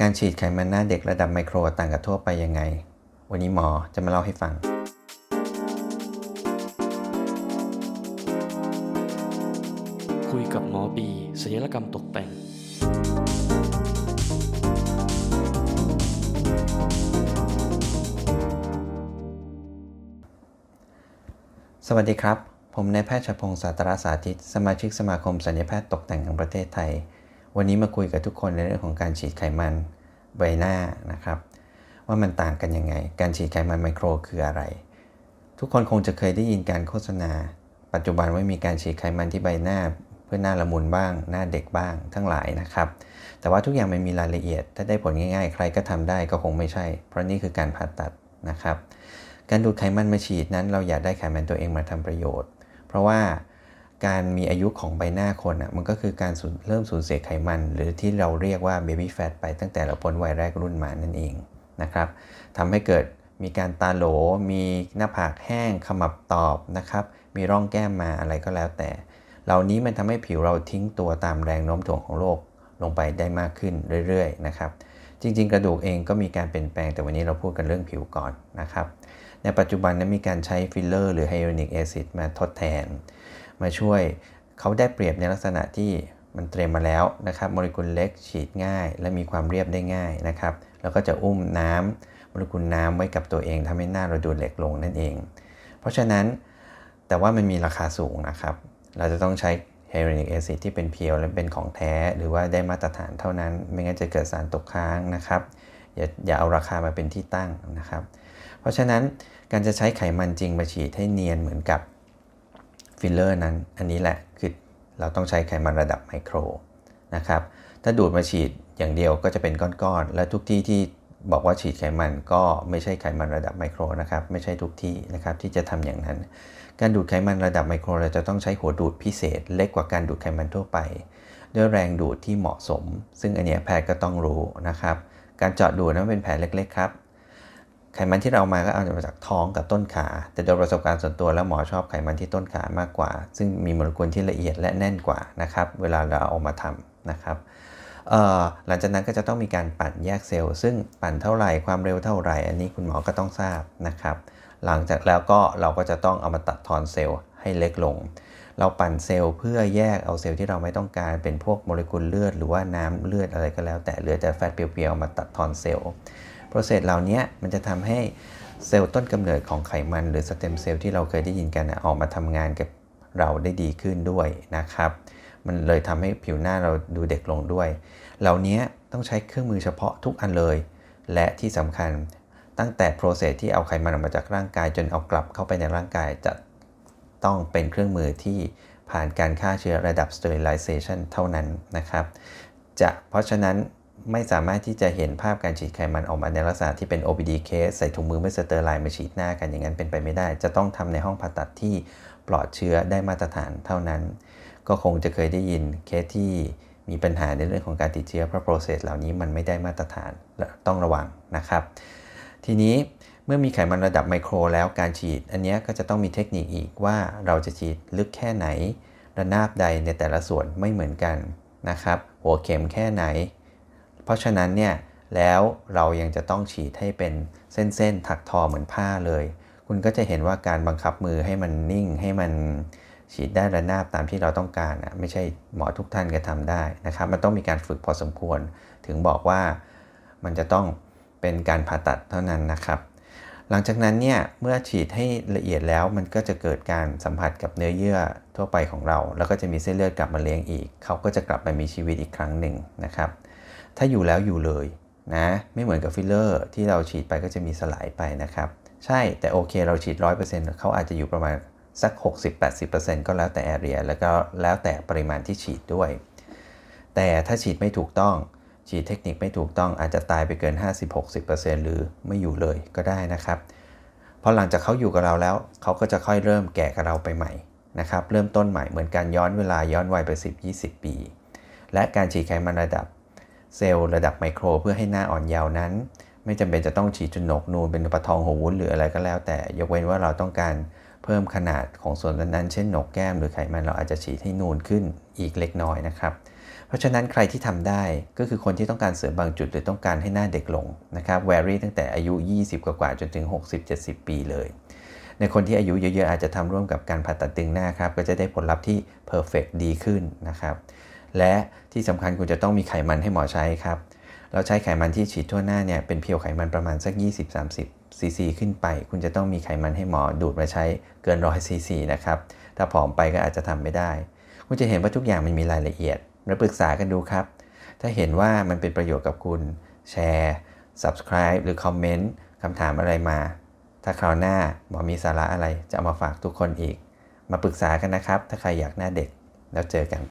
การฉีดไขมันหน้าเด็กระดับไมโครต่างกับทั่วไปยังไง วันนี้หมอจะมาเล่าให้ฟัง คุยกับหมอบีศัลยกรรมตกแต่ง สวัสดีครับ ผมนายแพทย์ชพงศ์สาตราสาธิต สมาชิกสมาคมสัญญแพทย์ตกแต่งแห่งประเทศไทย วันนี้มาคุยกับทุกคนในเรื่องของการฉีดไขมันใบหน้านะครับ ว่ามันต่างกันยังไง การฉีดไขมันไมโครคืออะไร ทุกคนคงจะเคยได้ยินการโฆษณา ปัจจุบันว่ามีการฉีดไขมันที่ใบหน้า เพื่อหน้าละมุนบ้าง หน้าเด็กบ้าง ทั้งหลายนะครับ แต่ว่าทุกอย่างมันมีรายละเอียด ถ้าได้ผลง่ายๆ ใครก็ทำได้ก็คงไม่ใช่ เพราะนี่คือการผ่าตัดนะครับ การดูดไขมันมาฉีดนั้น เราอยากได้ไขมันตัวเองมาทำประโยชน์ เพราะว่า การมีอายุของใบหน้าคนอะมันก็คือการเริ่มสูญเสียไขมัน หรือที่เราเรียกว่า baby fat ไปตั้งแต่เราพ้นวัยแรกรุ่นมานั่นเองนะครับทำให้เกิดมีการตาโหล มีหน้าผากแห้งขมับตอบนะครับ มีร่องแก้มมาอะไรก็แล้วแต่ เหล่านี้มันทำให้ผิวเราทิ้งตัวตามแรงโน้มถ่วงของโลกลงไปได้มากขึ้นเรื่อยๆนะครับ จริง ๆ กระดูกเองก็มีการเปลี่ยนแปลงแต่วันนี้เราพูดกันเรื่องผิวก่อนนะครับ ในปัจจุบันนั้นมีการใช้ฟิลเลอร์หรือ hyaluronic acid มาทดแทน มาช่วยเขาได้เปรียบในลักษณะที่มันเตรียมมาแล้วนะครับโมเลกุลเล็กฉีดง่าย และมีความเรียบได้ง่ายนะครับแล้วก็จะอุ้มน้ำโมเลกุลน้ำไว้กับตัวเองทำให้หน้าเราดูเล็กลงนั่นเอง เพราะฉะนั้นแต่ว่ามันมีราคาสูงนะครับ เราจะต้องใช้ hyaluronic acid ที่เป็น pure และเป็นของแท้ หรือว่าได้มาตรฐานเท่านั้น ไม่งั้นจะเกิดสารตกค้างนะครับ อย่าอย่าเอาราคามาเป็นที่ตั้งนะครับ เพราะฉะนั้นการจะใช้ไขมันจริงมาฉีดให้เนียนเหมือนกับ ฟิลเลอร์นั้น อันนี้แหละคือเราต้องใช้ไขมันระดับไมโครนะครับ ถ้าดูดมาฉีดอย่างเดียวก็จะเป็นก้อนๆ และทุกที่ที่บอกว่าฉีดไขมันก็ไม่ใช่ไขมันระดับไมโครนะครับ ไม่ใช่ทุกที่นะครับที่จะทำอย่างนั้น การดูดไขมันระดับไมโคร เราจะต้องใช้หัวดูดพิเศษ เล็กกว่าการดูดไขมันทั่วไป ด้วยแรงดูดที่เหมาะสม ซึ่งอันนี้แพทย์ก็ต้องรู้นะครับ การเจาะดูดนั้นเป็นแผลเล็กๆครับ ไขมันที่เรามาก็เอามาจากท้องกับต้นขา แต่โดยประสบการณ์ส่วนตัวแล้วหมอชอบไขมันที่ต้นขามากกว่า ซึ่งมีโมเลกุลที่ละเอียดและแน่นกว่านะครับเวลาเราเอามาทำนะครับหลังจากนั้นก็จะต้องมีการปั่นแยกเซลล์ซึ่งปั่นเท่าไหร่ความเร็วเท่าไหร่ อันนี้คุณหมอก็ต้องทราบนะครับ หลังจากแล้วก็เราก็จะต้องเอามาตัดทอนเซลล์ให้เล็กลง เราปั่นเซลล์เพื่อแยกเอาเซลล์ที่เราไม่ต้องการเป็นพวกโมเลกุลเลือดหรือว่าน้ำเลือดอะไรก็แล้ว แต่เหลือแต่ fat pure ๆมาตัดทอนเซลล์ process เหล่านี้มันจะทำให้เซลล์ต้นกำเนิดของไขมัน หรือสเต็มเซลล์ที่เราเคยได้ยินกันออกมาทำงานกับเราได้ดีขึ้นด้วยนะครับ มันเลยทำให้ผิวหน้าเราดูเด็กลงด้วย เหล่านี้ต้องใช้เครื่องมือเฉพาะทุกอันเลย และที่สำคัญตั้งแต่ process ที่เอาไขมันออกมาจากร่างกาย จนเอากลับเข้าไปในร่างกายจะต้องเป็นเครื่องมือที่ผ่านการฆ่าเชื้อระดับ sterilization เท่านั้นนะครับ จะเพราะฉะนั้น ไม่สามารถที่จะเห็นภาพการฉีดไขมันออกมาในลักษณะที่เป็น OPD case ใส่ถุงมือไม่ sterile มาฉีดหน้ากันอย่างนั้นเป็นไปไม่ได้ จะต้องทำในห้องผ่าตัดที่ปลอดเชื้อได้มาตรฐานเท่านั้น ก็คงจะเคยได้ยินเคสที่มีปัญหาในเรื่องของการติดเชื้อเพราะ process เหล่านี้มันไม่ได้มาตรฐานต้องระวังนะครับ ทีนี้เมื่อมีไขมันระดับไมโครแล้วการฉีด อันนี้ก็จะต้องมีเทคนิคอีกว่าเราจะฉีดลึกแค่ไหน ระนาบใดในแต่ละส่วนไม่เหมือนกันนะครับ หัวเข็มแค่ไหน เพราะฉะนั้นเนี่ยแล้วเรายังจะต้องฉีดให้เป็นเส้นๆถักทอเหมือนผ้าเลย คุณก็จะเห็นว่าการบังคับมือให้มันนิ่งให้มันฉีดได้ระนาบตามที่เราต้องการอะไม่ใช่หมอทุกท่านก็ทำได้นะครับมันต้องมีการฝึกพอสมควร ถึงบอกว่ามันจะต้องเป็นการผ่าตัดเท่านั้นนะครับ หลังจากนั้นเนี่ยเมื่อฉีดให้ละเอียดแล้วมันก็จะเกิดการสัมผัสกับเนื้อเยื่อทั่วไปของเรา แล้วก็จะมีเส้นเลือดกลับมาเลี้ยงอีก เขาก็จะกลับมามีชีวิตอีกครั้งหนึ่งนะครับ ถ้าอยู่แล้วอยู่เลยนะ ไม่เหมือนกับฟิลเลอร์ที่เราฉีดไปก็จะมีสลายไปนะครับ ใช่แต่โอเคเราฉีด 100%เขาอาจจะอยู่ประมาณสัก 60-80%ก็แล้วแต่ area แล้วก็แล้วแต่ปริมาณที่ฉีดด้วย แต่ถ้าฉีดไม่ถูกต้อง ฉีดเทคนิคไม่ถูกต้องอาจจะตายไปเกิน 50-60%หรือไม่อยู่เลยก็ได้นะครับพอหลังจากเขาอยู่กับเราแล้ว เขาก็จะค่อยเริ่มแก่กับเราไปใหม่นะครับ เริ่มต้นใหม่เหมือนการย้อนเวลาย้อนวัยไป 10-20 ปี และการฉีดไขมันระดับ เซลล์ระดับไมโคร เพื่อให้หน้าอ่อนเยาว์นั้น ไม่จำเป็นจะต้องฉีดจนหนกนูนเป็นปะทองหัววุ้นหรืออะไรก็แล้ว แต่ยกเว้นว่าเราต้องการเพิ่มขนาดของส่วนนั้นเช่นโหนกแก้มหรือไขมันเราอาจจะฉีดให้นูนขึ้นอีกเล็กน้อยนะครับ เพราะฉะนั้นใครที่ทำได้ก็คือคนที่ต้องการเสริมบางจุดหรือต้องการให้หน้าเด็กลงนะครับ vary ตั้งแต่อายุ 20 กว่าจนถึง 60-70 ปีเลยในคนที่อายุเยอะๆ อาจจะทำร่วมกับการผ่าตัดตึงหน้าครับ ก็จะได้ผลลัพธ์ที่ perfect ดีขึ้นนะครับ และที่สำคัญคุณจะต้องมีไขมันให้หมอใช้ครับ เราใช้ไขมันที่ฉีดทั่วหน้าเนี่ยเป็น pure ไขมันประมาณสัก 20-30ซีซีขึ้นไป คุณจะต้องมีไขมันให้หมอดูดมาใช้เกินร้อยซีซีนะครับ ถ้าผอมไปก็อาจจะทำไม่ได้ คุณจะเห็นว่าทุกอย่างมันมีรายละเอียดมาปรึกษากันดูครับ ถ้าเห็นว่ามันเป็นประโยชน์กับคุณแชร์ subscribe หรือคอมเมนต์คำถามอะไรมา ถ้าคราวหน้าหมอมีสาระอะไรจะเอามาฝากทุกคนอีก มาปรึกษากันนะครับ ถ้าใครอยากหน้าเด็กแล้วเจอกัน